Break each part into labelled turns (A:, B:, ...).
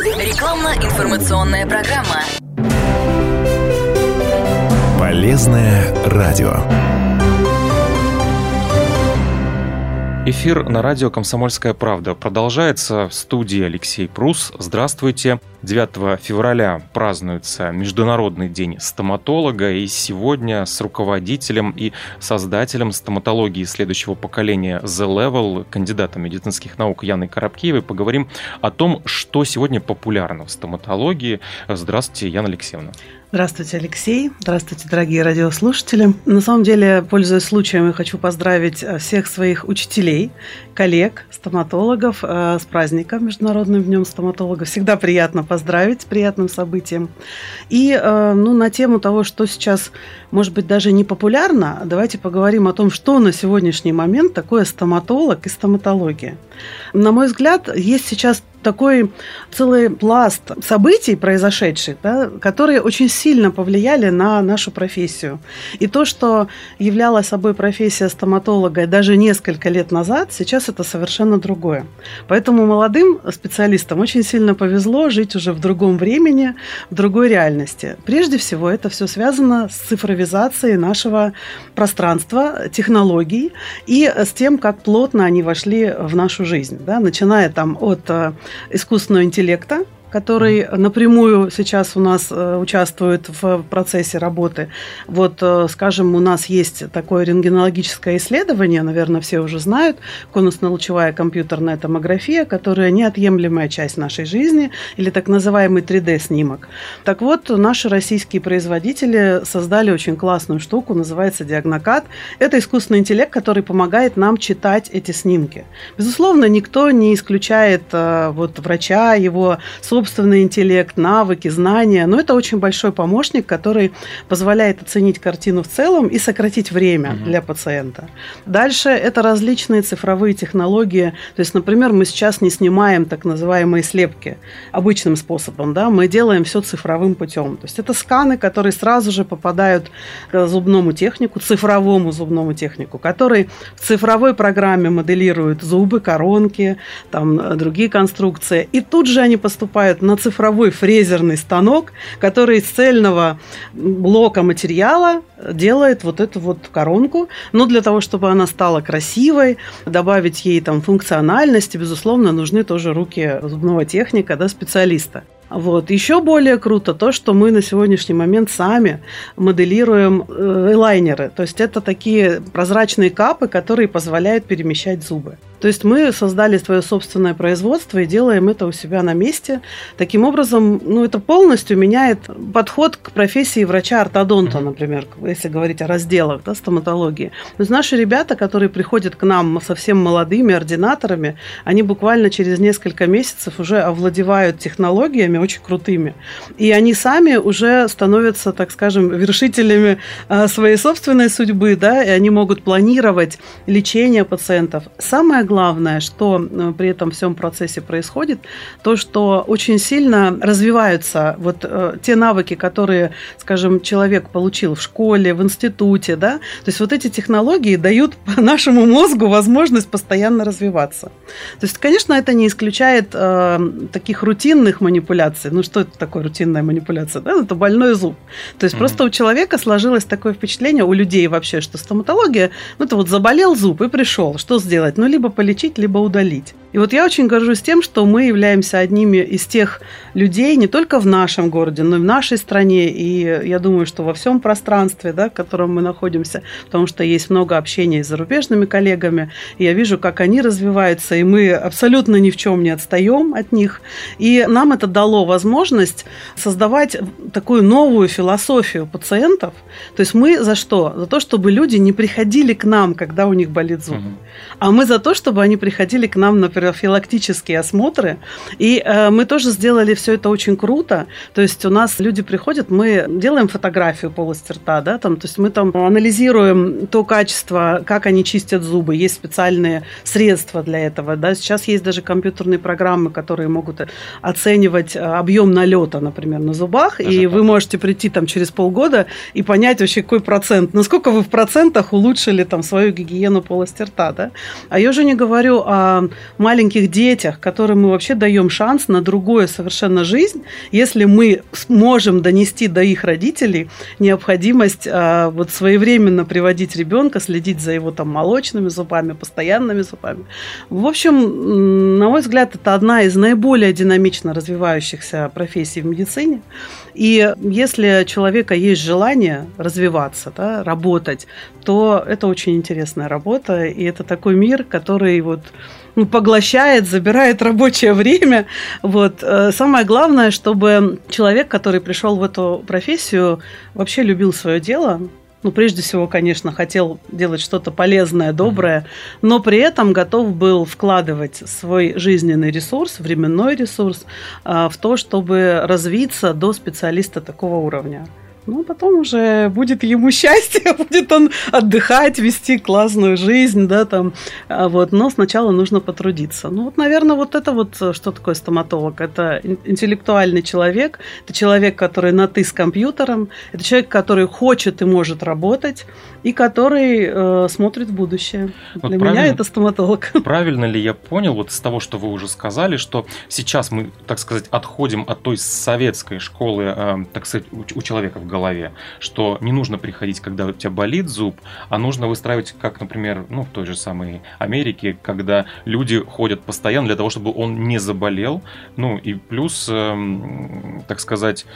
A: Рекламно-информационная программа.
B: Полезное радио.
C: Эфир на радио «Комсомольская правда» продолжается в студии Алексей Прус. Здравствуйте. 9 февраля празднуется Международный день стоматолога, и сегодня с руководителем и создателем стоматологии следующего поколения The Level, кандидатом медицинских наук Яной Коробкиевой, поговорим о том, что сегодня популярно в стоматологии. Здравствуйте, Яна Алексеевна.
D: Здравствуйте, Алексей. Здравствуйте, дорогие радиослушатели. На самом деле, пользуясь случаем, я хочу поздравить э, всех своих учителей, коллег, стоматологов э, с праздником Международным днем стоматолога. Всегда приятно поздравить с приятным событием. И э, ну, на тему того, что сейчас, может быть, даже не популярно, давайте поговорим о том, что на сегодняшний момент такое стоматолог и стоматология. На мой взгляд, есть сейчас такой целый пласт событий, произошедших, да, которые очень сильно повлияли на нашу профессию. И то, что являла собой профессия стоматолога даже несколько лет назад, сейчас это совершенно другое. Поэтому молодым специалистам очень сильно повезло жить уже в другом времени, в другой реальности. Прежде всего, это все связано с цифровизацией нашего пространства, технологий и с тем, как плотно они вошли в нашу жизнь. Да, начиная там от э, искусственного интеллекта, который напрямую сейчас у нас э, участвует в процессе работы. Вот, э, скажем, у нас есть такое рентгенологическое исследование, наверное, все уже знают, конусно-лучевая компьютерная томография, которая неотъемлемая часть нашей жизни, или так называемый 3D-снимок. Так вот, наши российские производители создали очень классную штуку, называется диагнокат. Это искусственный интеллект, который помогает нам читать эти снимки. Безусловно, никто не исключает э, вот, врача, его собственного собственный интеллект, навыки, знания. Но это очень большой помощник, который позволяет оценить картину в целом и сократить время угу. для пациента. Дальше это различные цифровые технологии. То есть, например, мы сейчас не снимаем так называемые слепки обычным способом, да, мы делаем все цифровым путем. То есть это сканы, которые сразу же попадают к зубному технику, цифровому зубному технику, который в цифровой программе моделирует зубы, коронки, там другие конструкции, и тут же они поступают покупают на цифровой фрезерный станок, который из цельного блока материала делает вот эту вот коронку. Но для того, чтобы она стала красивой, добавить ей там функциональности, безусловно, нужны тоже руки зубного техника, да, специалиста. Вот. Еще более круто то, что мы на сегодняшний момент сами моделируем э, лайнеры. То есть это такие прозрачные капы, которые позволяют перемещать зубы. То есть мы создали свое собственное производство и делаем это у себя на месте. Таким образом, ну, это полностью меняет подход к профессии врача-ортодонта, например, если говорить о разделах да, стоматологии. То есть наши ребята, которые приходят к нам совсем молодыми ординаторами, они буквально через несколько месяцев уже овладевают технологиями очень крутыми. И они сами уже становятся, так скажем, вершителями а, своей собственной судьбы, да, и они могут планировать лечение пациентов. Самое главное, что э, при этом всем процессе происходит, то, что очень сильно развиваются вот э, те навыки, которые, скажем, человек получил в школе, в институте, да, то есть вот эти технологии дают нашему мозгу возможность постоянно развиваться. То есть, конечно, это не исключает э, таких рутинных манипуляций. Ну, что это такое рутинная манипуляция? Да? Это больной зуб. То есть mm-hmm. просто у человека сложилось такое впечатление, у людей вообще, что стоматология, ну, это вот заболел зуб и пришел. Что сделать? Ну, либо полечить, либо удалить. И вот я очень горжусь тем, что мы являемся одними из тех людей не только в нашем городе, но и в нашей стране, и я думаю, что во всем пространстве, да, в котором мы находимся, потому что есть много общения с зарубежными коллегами, и я вижу, как они развиваются, и мы абсолютно ни в чем не отстаем от них. И нам это дало возможность создавать такую новую философию пациентов. То есть мы за что? За то, чтобы люди не приходили к нам, когда у них болит зуб, угу. а мы за то, чтобы они приходили к нам, например, профилактические осмотры. И э, мы тоже сделали все это очень круто. То есть у нас люди приходят, мы делаем фотографию полости рта, да, там, то есть мы там анализируем то качество, как они чистят зубы. Есть специальные средства для этого, да. Сейчас есть даже компьютерные программы, которые могут оценивать э, объем налета, например, на зубах, даже и так. вы можете прийти там через полгода и понять вообще какой процент, насколько вы в процентах улучшили там свою гигиену полости рта, да. А я уже не говорю о маленьких детях, которым мы вообще даем шанс на другую совершенно жизнь, если мы сможем донести до их родителей необходимость а, вот своевременно приводить ребенка, следить за его там молочными зубами, постоянными зубами. В общем, на мой взгляд, это одна из наиболее динамично развивающихся профессий в медицине. И если у человека есть желание развиваться, да, работать, то это очень интересная работа, и это такой мир, который вот поглощает, забирает рабочее время. Вот. Э, самое главное, чтобы человек, который пришел в эту профессию, вообще любил свое дело, ну, прежде всего, конечно, хотел делать что-то полезное, доброе, но при этом готов был вкладывать свой жизненный ресурс, временной ресурс э, в то, чтобы развиться до специалиста такого уровня. Ну, потом уже будет ему счастье, будет он отдыхать, вести классную жизнь, да, там, а вот, но сначала нужно потрудиться. Ну, вот, наверное, вот это вот, э, что такое стоматолог? Это интеллектуальный человек, это человек, который на «ты» с компьютером, это человек, который хочет и может работать, и который э, смотрит в будущее. Вот Для меня это стоматолог.
C: Правильно ли я понял, вот из того, что вы уже сказали, что сейчас мы, так сказать, отходим от той советской школы, э, так сказать, у, у человека в голове, что не нужно приходить, когда у тебя болит зуб, а нужно выстраивать, как, например, ну, в той же самой Америке, когда люди ходят постоянно для того, чтобы он не заболел, ну, и плюс, эм, так сказать,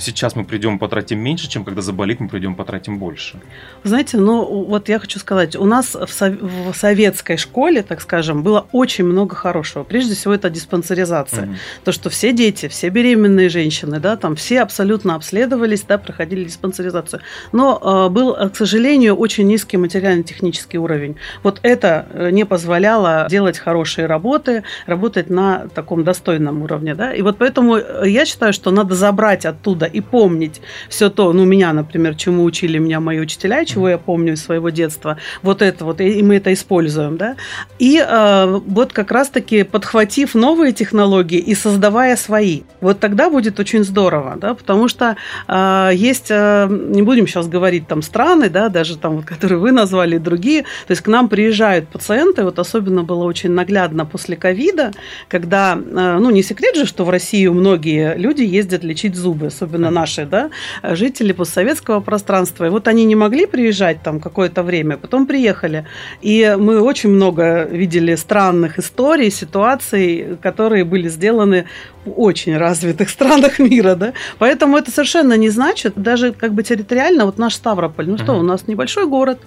C: сейчас мы придем потратим меньше, чем когда заболит, мы придем потратим больше.
D: Знаете, ну вот я хочу сказать, у нас в, сов- в советской школе, так скажем, было очень много хорошего. Прежде всего, это диспансеризация. Угу. То, что все дети, все беременные женщины, да, там все абсолютно обследовались, да, проходили диспансеризацию. Но э, был, к сожалению, очень низкий материально-технический уровень. Вот это э, не позволяло делать хорошие работы, работать на таком достойном уровне, да. И вот поэтому э, я считаю, что надо забрать оттуда и помнить все то, ну, меня, например, чему учили меня мои учителя, чего я помню из своего детства, вот это вот, и мы это используем, да, и э, вот как раз-таки подхватив новые технологии и создавая свои, вот тогда будет очень здорово, да, потому что э, есть, э, не будем сейчас говорить там страны, да, даже там, вот, которые вы назвали, другие, то есть к нам приезжают пациенты, вот особенно было очень наглядно после ковида, когда, э, ну, не секрет же, что в Россию многие люди ездят лечить зубы, особенно особенно наши, да, жители постсоветского пространства. И вот они не могли приезжать там какое-то время, потом приехали. И мы очень много видели странных историй, ситуаций, которые были сделаны в очень развитых странах мира, да. Поэтому это совершенно не значит, даже как бы территориально, вот наш Ставрополь, ну что, у нас небольшой город,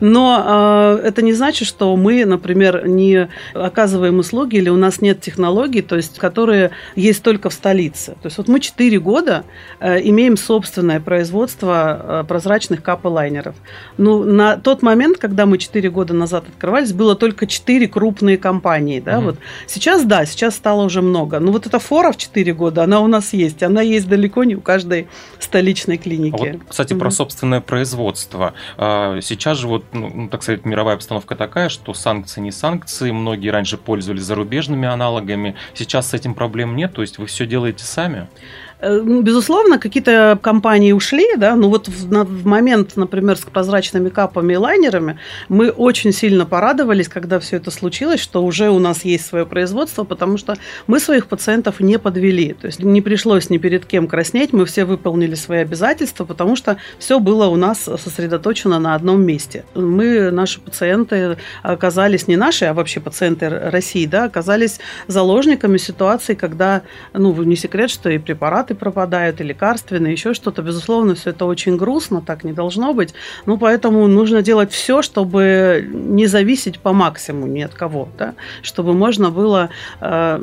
D: но э, это не значит, что мы, например, не оказываем услуги или у нас нет технологий, то есть, которые есть только в столице. То есть вот мы 4 года имеем собственное производство э, прозрачных капы-лайнеров. Ну, на тот момент, когда мы 4 года назад открывались, было только 4 крупные компании. Да? Угу. Вот. Сейчас, да, сейчас стало уже много. Но вот эта фора в 4 года, она у нас есть. Она есть далеко не у каждой столичной клиники. А
C: вот, кстати, угу. про собственное производство. А, сейчас же, вот, ну, ну, так сказать, мировая обстановка такая, что санкции не санкции. Многие раньше пользовались зарубежными аналогами. Сейчас с этим проблем нет. То есть вы все делаете сами?
D: Э, ну, безусловно, какие-то компании ушли, да, но вот в, на, в момент, например, с прозрачными капами и лайнерами мы очень сильно порадовались, когда все это случилось, что уже у нас есть свое производство, потому что мы своих пациентов не подвели. То есть не пришлось ни перед кем краснеть, мы все выполнили свои обязательства, потому что все было у нас сосредоточено на одном месте. Мы, наши пациенты оказались не наши, а вообще пациенты России, да, оказались заложниками ситуации, когда, ну, не секрет, что и препараты препараты пропадают, и лекарственные, еще что-то. Безусловно, все это очень грустно, так не должно быть. Ну, поэтому нужно делать все, чтобы не зависеть по максимуму ни от кого, да? чтобы можно было... Э,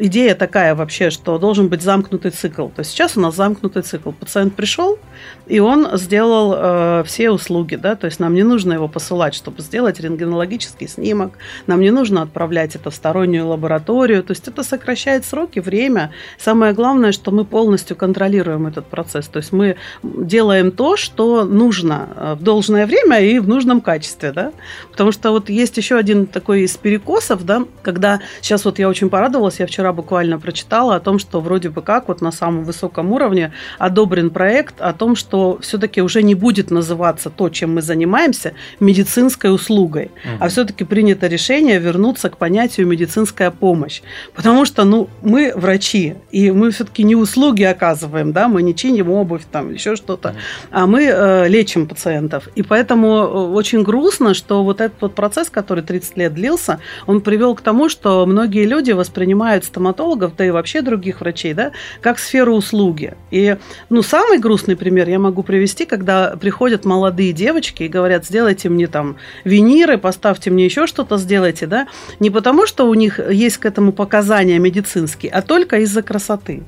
D: идея такая вообще, что должен быть замкнутый цикл. То есть сейчас у нас замкнутый цикл. Пациент пришел, и он сделал э, все услуги, да, то есть нам не нужно его посылать, чтобы сделать рентгенологический снимок, нам не нужно отправлять это в стороннюю лабораторию, то есть это сокращает сроки, время. Самое главное, что мы полностью полностью контролируем этот процесс. То есть мы делаем то, что нужно э, в должное время и в нужном качестве, да. Потому что вот есть еще один такой из перекосов, да, когда сейчас вот я очень порадовалась, я вчера буквально прочитала о том, что вроде бы как вот на самом высоком уровне одобрен проект о том, что все-таки уже не будет называться то, чем мы занимаемся, медицинской услугой, угу. а все-таки принято решение вернуться к понятию медицинская помощь. Потому что, ну, мы врачи, и мы все-таки не услуги оказываем, да, мы не чиним обувь, там, еще что-то, а мы э, лечим пациентов. И поэтому э, очень грустно, что вот этот вот процесс, который 30 лет длился, он привел к тому, что многие люди воспринимают стоматологов, да и вообще других врачей, да, как сферу услуги. И, ну, самый грустный пример я могу привести, когда приходят молодые девочки и говорят, сделайте мне там виниры, поставьте мне еще что-то, сделайте, да, не потому, что у них есть к этому показания медицинские, а только из-за красоты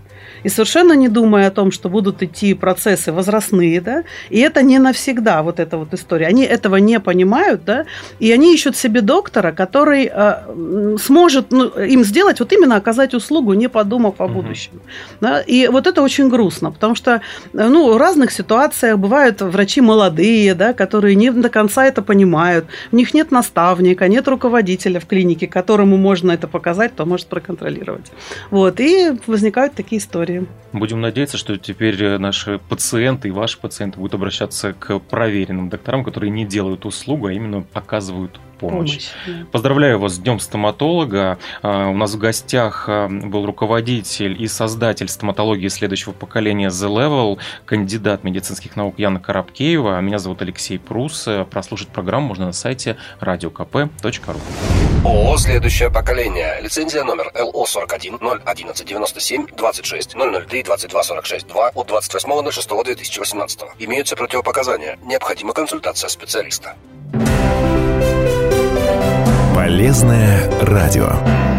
D: и совершенно не думая о том, что будут идти процессы возрастные, да, и это не навсегда вот эта вот история. Они этого не понимают, да, и они ищут себе доктора, который э, сможет ну, им сделать вот именно оказать услугу, не подумав о будущем. Угу. Да, и вот это очень грустно, потому что ну, в разных ситуациях бывают врачи молодые, да, которые не до конца это понимают, у них нет наставника, нет руководителя в клинике, которому можно это показать, то может проконтролировать. Вот, и возникают такие истории.
C: Будем надеяться, что теперь э, наши пациенты и ваши пациенты будут обращаться к проверенным докторам, которые не делают услугу, а именно оказывают помощь. помощь да. Поздравляю вас с Днем стоматолога. А, у нас в гостях а, был руководитель и создатель стоматологии следующего поколения The Level, кандидат медицинских наук Яна Карабкеева. Меня зовут Алексей Прус. Прослушать программу можно на сайте radiokp.ru.
A: ООО «Следующее поколение». Лицензия номер ЛО 41 011 97 26 003 22 46 2 от 28.06.2018. Имеются противопоказания. Необходима консультация специалиста.
B: Полезное радио.